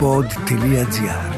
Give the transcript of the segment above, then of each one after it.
pod.gr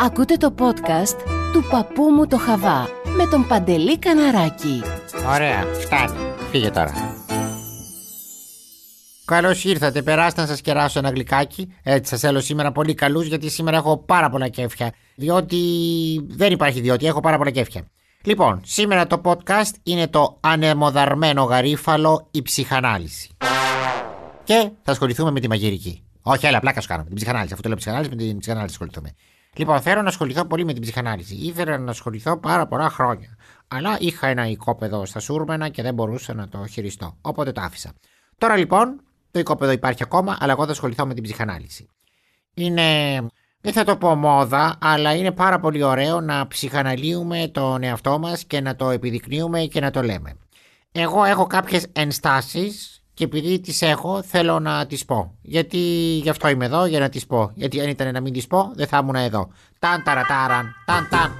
Ακούτε το podcast του παππού μου το Χαβά με τον Παντελή Καναράκη. Ωραία, φτάνει. Φύγε τώρα. Καλώς ήρθατε. Περάστε να σας κεράσω ένα γλυκάκι. Έτσι, σας έλω σήμερα πολύ καλούς, γιατί σήμερα έχω πάρα πολλά κέφια. Διότι δεν υπάρχει διότι, έχω πάρα πολλά κέφια. Λοιπόν, σήμερα το podcast είναι το ανεμοδαρμένο γαρίφαλο η ψυχανάλυση. Και θα ασχοληθούμε με τη μαγειρική. Όχι, άλλα, πλάκα σου κάνω. Με την ψυχανάλυση. Αφού το λέω ψυχανάλυση, με την ψυχανάλυση ασχοληθούμε. Λοιπόν, θέλω να ασχοληθώ πολύ με την ψυχανάλυση. Ήθελα να ασχοληθώ πάρα πολλά χρόνια. Αλλά είχα ένα οικόπεδο στα Σούρμενα και δεν μπορούσα να το χειριστώ. Οπότε το άφησα. Τώρα λοιπόν, το οικόπεδο υπάρχει ακόμα, αλλά εγώ θα ασχοληθώ με την ψυχανάλυση. Είναι, δεν θα το πω μόδα, αλλά είναι πάρα πολύ ωραίο να ψυχαναλύουμε τον εαυτό μας και να το επιδεικνύουμε και να το λέμε. Εγώ έχω κάποιες ενστάσεις και επειδή τις έχω θέλω να τις πω. Γιατί γι' αυτό είμαι εδώ, για να τις πω. Γιατί αν ήταν να μην τις πω δεν θα ήμουν εδώ. Ταν ταρατάραν, ταν ταν.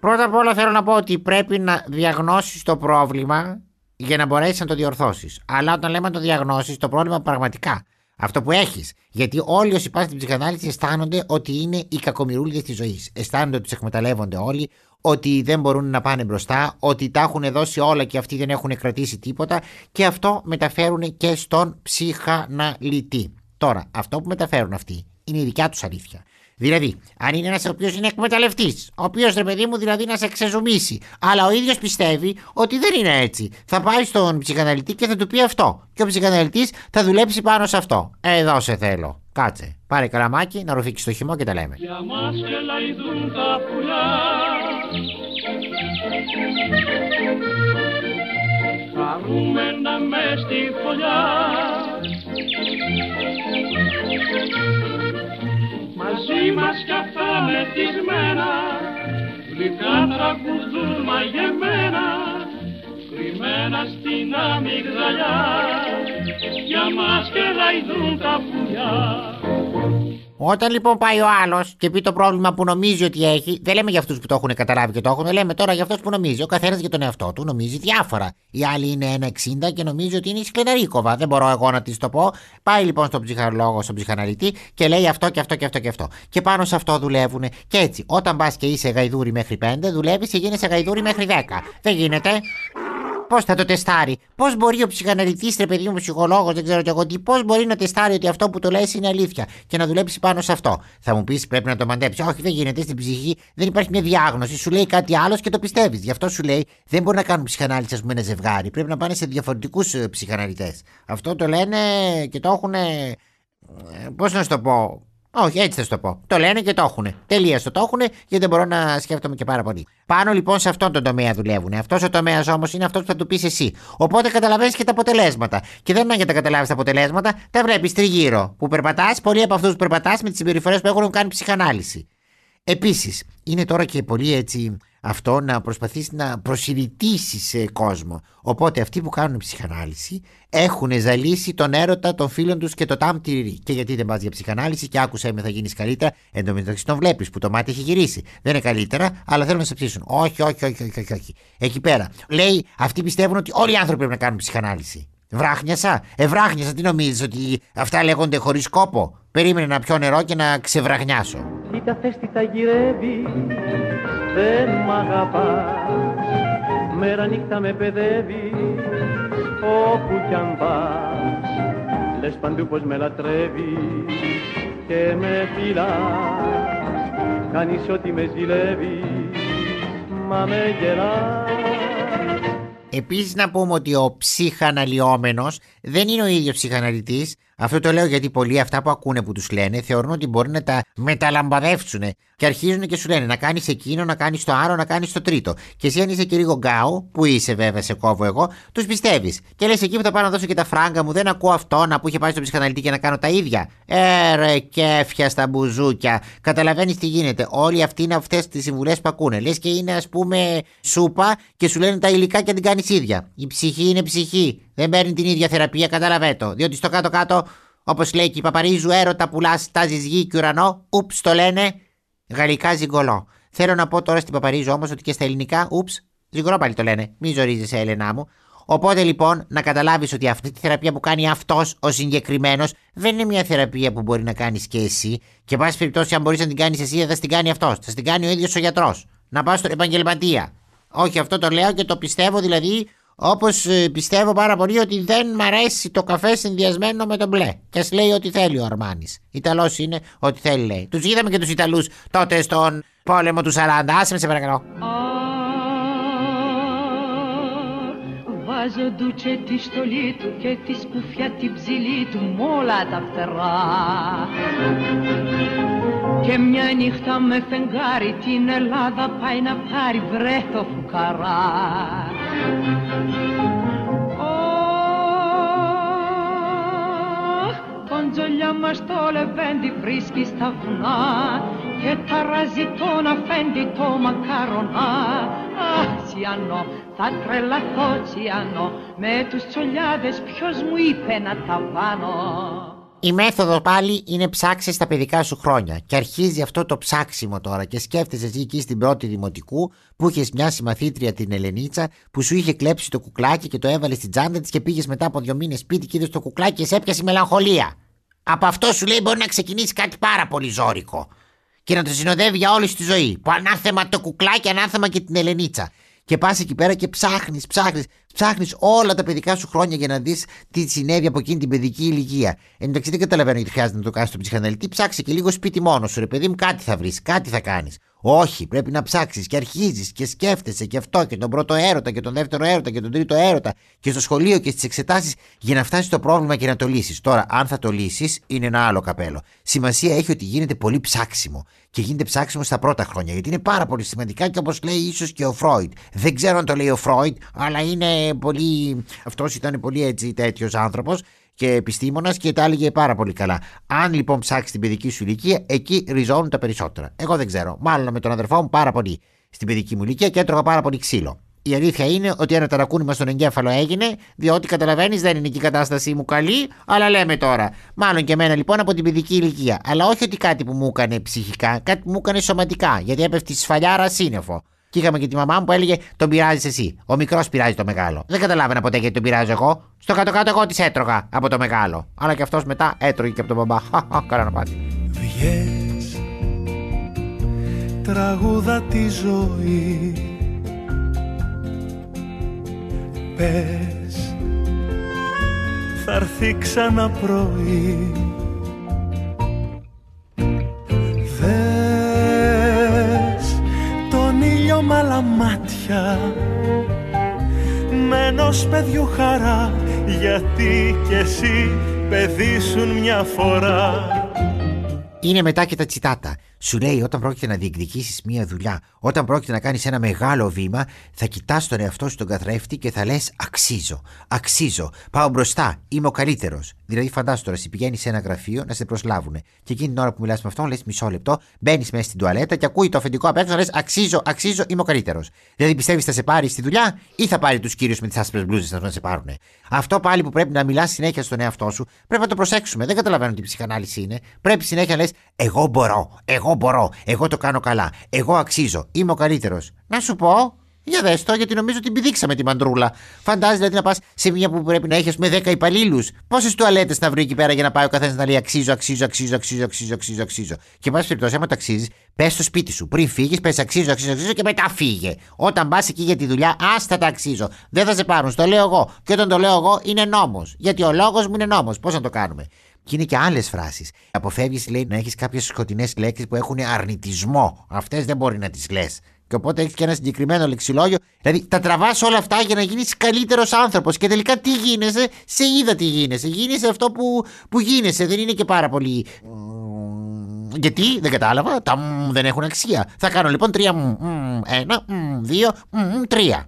Πρώτα απ' όλα θέλω να πω ότι πρέπει να διαγνώσεις το πρόβλημα για να μπορέσεις να το διορθώσεις. Αλλά όταν λέμε να το διαγνώσεις, το πρόβλημα πραγματικά. Αυτό που έχεις. Γιατί όλοι όσοι πάνε στην ψυχανάλυση αισθάνονται ότι είναι οι κακομοιρούλιδε της ζωής. Αισθάνονται ότι τους εκμεταλλεύονται όλοι, ότι δεν μπορούν να πάνε μπροστά, ότι τα έχουν δώσει όλα και αυτοί δεν έχουν κρατήσει τίποτα και αυτό μεταφέρουν και στον ψυχαναλυτή. Τώρα, αυτό που μεταφέρουν αυτοί είναι η δικιά τους αλήθεια. Δηλαδή, αν είναι ένας ο οποίος είναι εκμεταλλευτής, ο οποίος ρε παιδί μου δηλαδή να σε ξεζουμίσει, αλλά ο ίδιος πιστεύει ότι δεν είναι έτσι. Θα πάει στον ψυχαναλυτή και θα του πει αυτό. Και ο ψυχαναλυτής θα δουλέψει πάνω σε αυτό. Εδώ σε θέλω. Κάτσε. Πάρε καλαμάκι να ρουφήξεις το χυμό και τα λέμε. Για μας και λαϊδούν τα πουλιά Χαρούμενα μες στη φωλιά Μαζί μας κι αυτά μεθυσμένα Γλυκά τραγουδούν μαγεμένα Κρυμμένα στην αμυγδαλιά. Για μας και λαϊδούν τα πουλιά Όταν λοιπόν πάει ο άλλος και πει το πρόβλημα που νομίζει ότι έχει, δεν λέμε για αυτούς που το έχουν καταλάβει και το έχουν, λέμε τώρα για αυτό που νομίζει. Ο καθένας για τον εαυτό του νομίζει διάφορα. Η άλλη είναι 1,60 και νομίζει ότι είναι σκλεναρίκοβα. Δεν μπορώ εγώ να της το πω. Πάει λοιπόν στον ψυχολόγο, στον ψυχαναλυτή και λέει αυτό και αυτό και αυτό και αυτό. Και πάνω σε αυτό δουλεύουν. Και έτσι, όταν πας και είσαι γαϊδούρι μέχρι 5, δουλεύεις και γίνεσαι γαϊδούρι μέχρι 10. Δεν γίνεται. Πώς θα το τεστάρει, Πώς μπορεί ο ψυχαναλυτής, ρε παιδί μου, ψυχολόγος, δεν ξέρω κι εγώ τι, πώς μπορεί να τεστάρει ότι αυτό που το λέει είναι αλήθεια και να δουλέψει πάνω σε αυτό; Θα μου πεις πρέπει να το μαντέψει. Όχι, δεν γίνεται στην ψυχή, δεν υπάρχει μια διάγνωση. Σου λέει κάτι άλλος και το πιστεύεις. Γι' αυτό σου λέει δεν μπορεί να κάνουν ψυχανάλυση, ας πούμε, ένα ζευγάρι. Πρέπει να πάνε σε διαφορετικούς ψυχαναλυτές. Αυτό το λένε και το έχουν. Πώς να σου το πω, όχι, έτσι θα σου το πω. Το λένε και το έχουν. Τελεία το έχουν, γιατί δεν μπορώ να σκέφτομαι και πάρα πολύ. Πάνω λοιπόν σε αυτόν τον τομέα δουλεύουν. Αυτός ο τομέας όμως είναι αυτός που θα του πεις εσύ. Οπότε καταλαβαίνεις και τα αποτελέσματα. Και δεν είναι για να καταλάβεις τα αποτελέσματα, τα βλέπεις τριγύρω. Που περπατάς, πολλοί από αυτούς που περπατάς με τις συμπεριφορές που έχουν κάνει ψυχανάλυση. Επίσης, είναι τώρα και πολύ έτσι αυτό να προσπαθήσει να προσιλητήσει σε κόσμο. Οπότε αυτοί που κάνουν ψυχανάλυση έχουν ζαλίσει τον έρωτα των φίλων τους και το τάμ τυριρί. Και γιατί δεν πας για ψυχανάλυση και άκουσα με θα γίνεις καλύτερα. Εν τω μεταξύ τον βλέπεις που το μάτι έχει γυρίσει. Δεν είναι καλύτερα, αλλά θέλουν να σε ψήσουν. Όχι, όχι, όχι, όχι, όχι, όχι. Εκεί πέρα. Λέει, αυτοί πιστεύουν ότι όλοι οι άνθρωποι πρέπει να κάνουν ψυχανάλυση. Βράχνιασα. Ε, βράχνιασα. Τι νομίζεις ότι αυτά λέγονται χωρίς κόπο. Περίμενε να πιω νερό και να ξεβραχνιάσω. Κοίτα θες τι τα γυρεύει Δεν μ' αγαπάς Μέρα νύχτα με παιδεύει Όπου κι αν πας Λες παντού πως με λατρεύει Και με φυλάς Κάνεις ό,τι με ζηλεύει Μα με γελάς Επίσης να πούμε ότι ο ψυχαναλυόμενος δεν είναι ο ίδιος ψυχαναλυτής. Αυτό το λέω γιατί πολλοί αυτά που ακούνε που τους λένε θεωρούν ότι μπορεί να τα μεταλαμπαδεύσουν και αρχίζουν και σου λένε να κάνεις εκείνο, να κάνεις το άλλο, να κάνεις το τρίτο. Και εσύ αν είσαι και λίγο γκάου, που είσαι βέβαια, σε κόβω εγώ, τους πιστεύεις. Και λες εκεί που θα πάω να δώσω και τα φράγκα μου, δεν ακούω αυτό να που είχε πάει στο ψυχαναλυτή και να κάνω τα ίδια. Έρε κέφια στα μπουζούκια. Καταλαβαίνεις τι γίνεται. Όλοι αυτοί είναι αυτές τις συμβουλές που ακούνε. Λες και είναι ας πούμε σούπα και σου λένε τα υλικά και την κάνεις ίδια. Η ψυχή είναι ψυχή. Δεν παίρνει την ίδια θεραπεία, καταλαβαίνω. Διότι στο κάτω-κάτω, όπως λέει και η Παπαρίζου, έρωτα πουλάς, τάζεις γη και ουρανό, ούψ το λένε γαλλικά ζυγκολό. Θέλω να πω τώρα στην Παπαρίζου όμως ότι και στα ελληνικά, ούψ, ζυγκολό πάλι το λένε. Μη ζορίζεσαι, Έλενά μου. Οπότε λοιπόν να καταλάβεις ότι αυτή τη θεραπεία που κάνει αυτός ο συγκεκριμένος δεν είναι μια θεραπεία που μπορεί να κάνεις και εσύ. Και πάση περιπτώσει, αν μπορείς να την κάνεις εσύ, δεν θα την κάνει αυτός. Θα την κάνει ο ίδιος ο γιατρός. Να πας στον επαγγελματία. Όχι, αυτό το λέω και το πιστεύω δηλαδή Όπως πιστεύω πάρα πολύ ότι δεν μ' αρέσει το καφέ συνδυασμένο με το μπλε. Και α λέει ό,τι θέλει ο Αρμάνης. Ιταλός είναι, ό,τι θέλει λέει. Τους είδαμε και τους Ιταλούς τότε στον πόλεμο του 40. Άσε με σε παρακαλώ. Βάζω ντούτσε τη στολή του και τη σκουφιά την ψηλή του μ' όλα τα φτερά. Και μια νύχτα με φεγγάρι την Ελλάδα πάει να πάρει βρε το φουκαρά. Αχ, κοντζολιά μας το λεβέντι βρίσκει στα βουνά και ταράζει τον αφέντη το μακαρονά. Αχ, τσιανό, θα τρελαθώ τσιανό, με τους τσολιάδες ποιος μου είπε να τα βάνω. Η μέθοδο πάλι είναι ψάξεις στα παιδικά σου χρόνια. Και αρχίζει αυτό το ψάξιμο τώρα. Και σκέφτεσαι εσύ εκεί στην πρώτη δημοτικού που είχες μια συμμαθήτρια την Ελενίτσα που σου είχε κλέψει το κουκλάκι και το έβαλες στην τσάντα της και πήγες μετά από δύο μήνες σπίτι και είδες το κουκλάκι και σε έπιασε μελαγχολία. Από αυτό σου λέει μπορεί να ξεκινήσει κάτι πάρα πολύ ζώρικο. Και να το συνοδεύει για όλη τη ζωή. Που ανάθεμα το κουκλάκι, ανάθεμα και την Ελενίτσα και πας εκεί πέρα και ψάχνεις, ψάχνεις, ψάχνεις όλα τα παιδικά σου χρόνια για να δεις τι συνέβη από εκείνη την παιδική ηλικία. Εν μεταξύ δεν καταλαβαίνω γιατί χρειάζεται να το κάνεις στον ψυχαναλυτή. Ψάξε και λίγο σπίτι μόνος σου, ρε παιδί μου, κάτι θα βρεις, κάτι θα κάνεις. Όχι, πρέπει να ψάξεις και αρχίζεις και σκέφτεσαι και αυτό και τον πρώτο έρωτα και τον δεύτερο έρωτα και τον τρίτο έρωτα και στο σχολείο και στις εξετάσεις για να φτάσεις στο πρόβλημα και να το λύσεις. Τώρα, αν θα το λύσεις, είναι ένα άλλο καπέλο. Σημασία έχει ότι γίνεται πολύ ψάξιμο και γίνεται ψάξιμο στα πρώτα χρόνια γιατί είναι πάρα πολύ σημαντικά και όπως λέει ίσως και ο Φρόιντ. Δεν ξέρω αν το λέει ο Φρόιντ, αλλά είναι πολύ. Αυτός ήταν πολύ έτσι τέτοιος άνθρωπος και επιστήμονας και τα έλεγε πάρα πολύ καλά. Αν λοιπόν ψάξεις την παιδική σου ηλικία, εκεί ριζώνουν τα περισσότερα. Εγώ δεν ξέρω. Μάλλον με τον αδερφό μου πάρα πολύ στην παιδική μου ηλικία και έτρωγα πάρα πολύ ξύλο. Η αλήθεια είναι ότι ένα ταρακούνημα στον εγκέφαλο έγινε, διότι καταλαβαίνεις δεν είναι και η κατάστασή μου καλή, αλλά λέμε τώρα. Μάλλον και εμένα λοιπόν από την παιδική ηλικία. Αλλά όχι ότι κάτι που μου έκανε ψυχικά, κάτι που μου έκανε σωματικά, γιατί έπεφτε σφαλιάρα σύννεφο. Και είχαμε και τη μαμά μου που έλεγε Τον πειράζεις εσύ. Ο μικρός πειράζει το μεγάλο. Δεν καταλάβαινα ποτέ γιατί τον πειράζω εγώ. Στο κάτω-κάτω εγώ τη έτρωγα από το μεγάλο. Αλλά και αυτός μετά έτρωγε και από τον μπαμπά. Καλά να πάτε. Βγες τραγούδα τη ζωή Πες θα έρθει ξανά πρωί μάτια με ενός παιδιού χαρά γιατί κι εσύ παιδίσουν μια φορά Είναι μετά και τα τσιτάτα. Σου λέει όταν πρόκειται να διεκδικήσεις μία δουλειά, όταν πρόκειται να κάνεις ένα μεγάλο βήμα, θα κοιτάς τον εαυτό σου τον καθρέφτη και θα λες: Αξίζω, αξίζω, πάω μπροστά, είμαι ο καλύτερος. Δηλαδή, φαντάσου τώρα, εσύ πηγαίνεις σε ένα γραφείο να σε προσλάβουν. Και εκείνη την ώρα που μιλάς με αυτόν, λες μισό λεπτό, μπαίνεις μέσα στην τουαλέτα και ακούει το αφεντικό απ' έξω να λες: Αξίζω, αξίζω, είμαι ο καλύτερος. Δηλαδή, πιστεύεις θα σε πάρει στη δουλειά ή θα πάρει τους κύριους με τις άσπρες μπλούζες να σε πάρουν. Αυτό πάλι που πρέπει να μιλάς συνέχεια στον εαυτό σου, πρέπει να το προσέξουμε. Δεν καταλαβαίνω τι ψυχανάλυση είναι. Πρέπει συνέχεια να λες: Εγώ μπορώ, εγώ μπορώ, εγώ το κάνω καλά, εγώ αξίζω, είμαι ο καλύτερος. Να σου πω, για δες το, γιατί νομίζω ότι πηδήξαμε τη μαντρούλα. Φαντάζεσαι δηλαδή να πας σε μια που πρέπει να έχεις με 10 υπαλλήλους. Πόσες τουαλέτες να βρει εκεί πέρα για να πάει ο καθένας να λέει αξίζω, αξίζω, αξίζω, αξίζω, αξίζω, αξίζω, αξίζω. Και πα περιπτώσει, άμα ταξίζεις, πες στο σπίτι σου. Πριν φύγεις, πες αξίζω, αξίζω, αξίζω και μετά φύγε. Όταν πας εκεί για τη δουλειά, άστα τα αξίζω. Δεν θα σε πάρουν, στο λέω εγώ. Και όταν το λέω εγώ, είναι νόμος. Γιατί ο λόγος μου είναι νόμος. Πώς να το κάνουμε. Και είναι και άλλες φράσεις. Αποφεύγεις, λέει, να έχεις κάποιες σκοτεινές λέξεις που έχουν αρνητισμό. Αυτές δεν μπορεί να τις λες. Και οπότε έχεις και ένα συγκεκριμένο λεξιλόγιο. Δηλαδή, τα τραβάς όλα αυτά για να γίνεις καλύτερος άνθρωπος. Και τελικά τι γίνεσαι, σε είδα τι γίνεσαι. Γίνεσαι αυτό που, που γίνεσαι. Δεν είναι και πάρα πολύ. Γιατί δεν κατάλαβα, τα μ δεν έχουν αξία. Θα κάνω λοιπόν τρία μ. Ένα, μ, δύο, μ, τρία.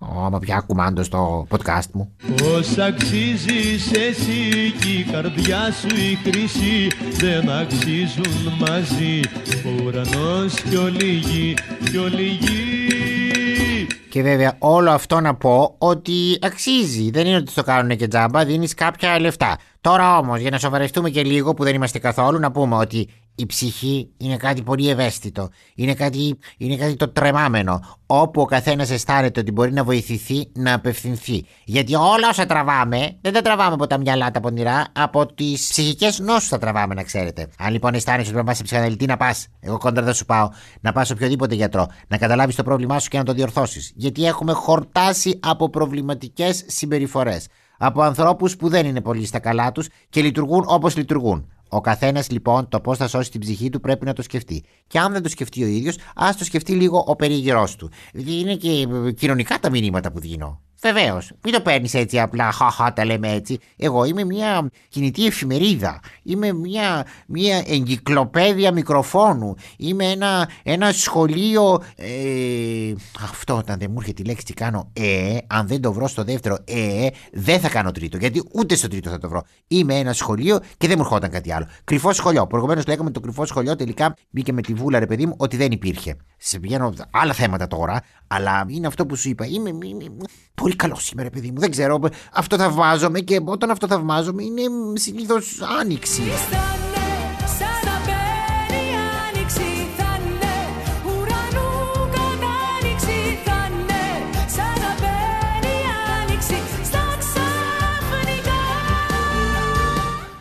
Άμα πια κουμάντο στο podcast μου. Πώς αξίζεις εσύ και η καρδιά σου η χρυσή δεν αξίζουν μαζί ο ουρανός και ο λίγη και ο λίγη Και βέβαια όλο αυτό να πω ότι αξίζει. Δεν είναι ότι το κάνουν και τζάμπα, δίνεις κάποια λεφτά. Τώρα όμως, για να σοβαρευτούμε και λίγο που δεν είμαστε καθόλου, να πούμε ότι η ψυχή είναι κάτι πολύ ευαίσθητο. Είναι κάτι, είναι κάτι το τρεμάμενο. Όπου ο καθένας αισθάνεται ότι μπορεί να βοηθηθεί να απευθυνθεί. Γιατί όλα όσα τραβάμε, δεν τα τραβάμε από τα μυαλά τα πονηρά, από τις ψυχικές νόσους τα τραβάμε, να ξέρετε. Αν λοιπόν αισθάνεσαι ότι πρέπει να πας σε ψυχαναλυτή, να πας. Εγώ κόντρα δεν σου πάω. Να πας σε οποιοδήποτε γιατρό. Να καταλάβεις το πρόβλημά σου και να το διορθώσεις. Γιατί έχουμε χορτάσει από προβληματικές συμπεριφορές. Από ανθρώπους που δεν είναι πολύ στα καλά τους και λειτουργούν όπως λειτουργούν. Ο καθένας λοιπόν το πώς θα σώσει την ψυχή του πρέπει να το σκεφτεί. Και αν δεν το σκεφτεί ο ίδιος, ας το σκεφτεί λίγο ο περίγυρός του. Είναι και κοινωνικά τα μηνύματα που δίνω. Βεβαίως. Μην το παίρνεις έτσι απλά, χαχά, τα λέμε έτσι. Εγώ είμαι μια κινητή εφημερίδα. Είμαι μια, μια εγκυκλοπαίδεια μικροφόνου. Είμαι ένα, ένα σχολείο. Ε, αυτό όταν δεν μου έρχεται η λέξη τι κάνω. Ε, αν δεν το βρω στο δεύτερο, ε, δεν θα κάνω τρίτο. Γιατί ούτε στο τρίτο θα το βρω. Είμαι ένα σχολείο και δεν μου ερχόταν κάτι άλλο. Κρυφό σχολείο. Προηγουμένως λέγαμε το κρυφό σχολείο τελικά μπήκε με τη βούλα, ρε παιδί μου, ότι δεν υπήρχε. Σε πηγαίνω άλλα θέματα τώρα, αλλά είναι αυτό που σου είπα. Είμαι, είμαι πολύ καλός σήμερα, παιδί μου. Δεν ξέρω. Αυτό θαυμάζομαι και όταν αυτό θαυμάζομαι είναι συνήθως άνοιξη.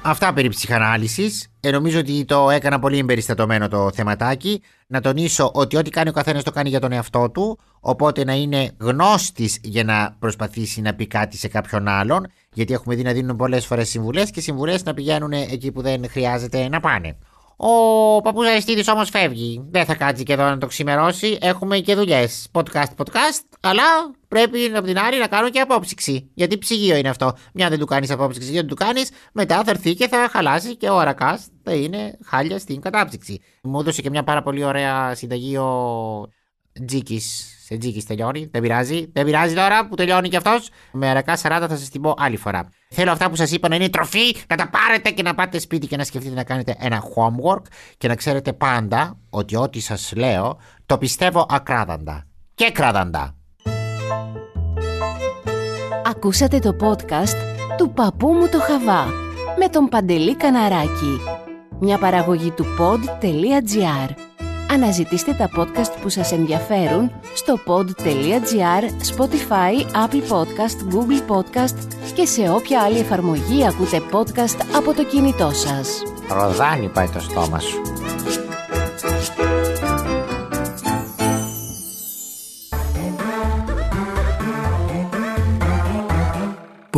Αυτά περί ψυχανάλυσης. Ε, νομίζω ότι το έκανα πολύ εμπεριστατωμένο το θεματάκι. Να τονίσω ότι ό,τι κάνει ο καθένας το κάνει για τον εαυτό του. Οπότε να είναι γνώστης για να προσπαθήσει να πει κάτι σε κάποιον άλλον. Γιατί έχουμε δει να δίνουν πολλές φορές συμβουλές και συμβουλές να πηγαίνουν εκεί που δεν χρειάζεται να πάνε. Ο παππούς Αριστίδης όμως φεύγει. Δεν θα κάτσει και εδώ να το ξημερώσει. Έχουμε και δουλειές. Podcast, podcast. Αλλά πρέπει από την άλλη να κάνω και απόψυξη. Γιατί ψυγείο είναι αυτό. Μια δεν του κάνεις απόψυξη, δεν του κάνεις, μετά θα έρθει και θα χαλάσει και ο αρακάς θα είναι χάλια στην κατάψυξη. Μου έδωσε και μια πάρα πολύ ωραία συνταγή ο Τζίκης. Σε Τζίκης τελειώνει. Δεν πειράζει. Δεν πειράζει τώρα που τελειώνει κι αυτός. Με αρακά 40 θα σας την πω άλλη φορά. Θέλω αυτά που σας είπα να είναι τροφή, να τα πάρετε και να πάτε σπίτι και να σκεφτείτε να κάνετε ένα homework και να ξέρετε πάντα ότι ό,τι σας λέω το πιστεύω ακράδαντα. Και κράδαντα. Ακούσατε το podcast του παππού μου το Χαβά με τον Παντελή Καναράκη. Μια παραγωγή του pod.gr Αναζητήστε τα podcast που σας ενδιαφέρουν στο pod.gr, Spotify, Apple Podcast, Google Podcast και σε όποια άλλη εφαρμογή ακούτε podcast από το κινητό σας. Ροδάνι πάει το στόμα σου.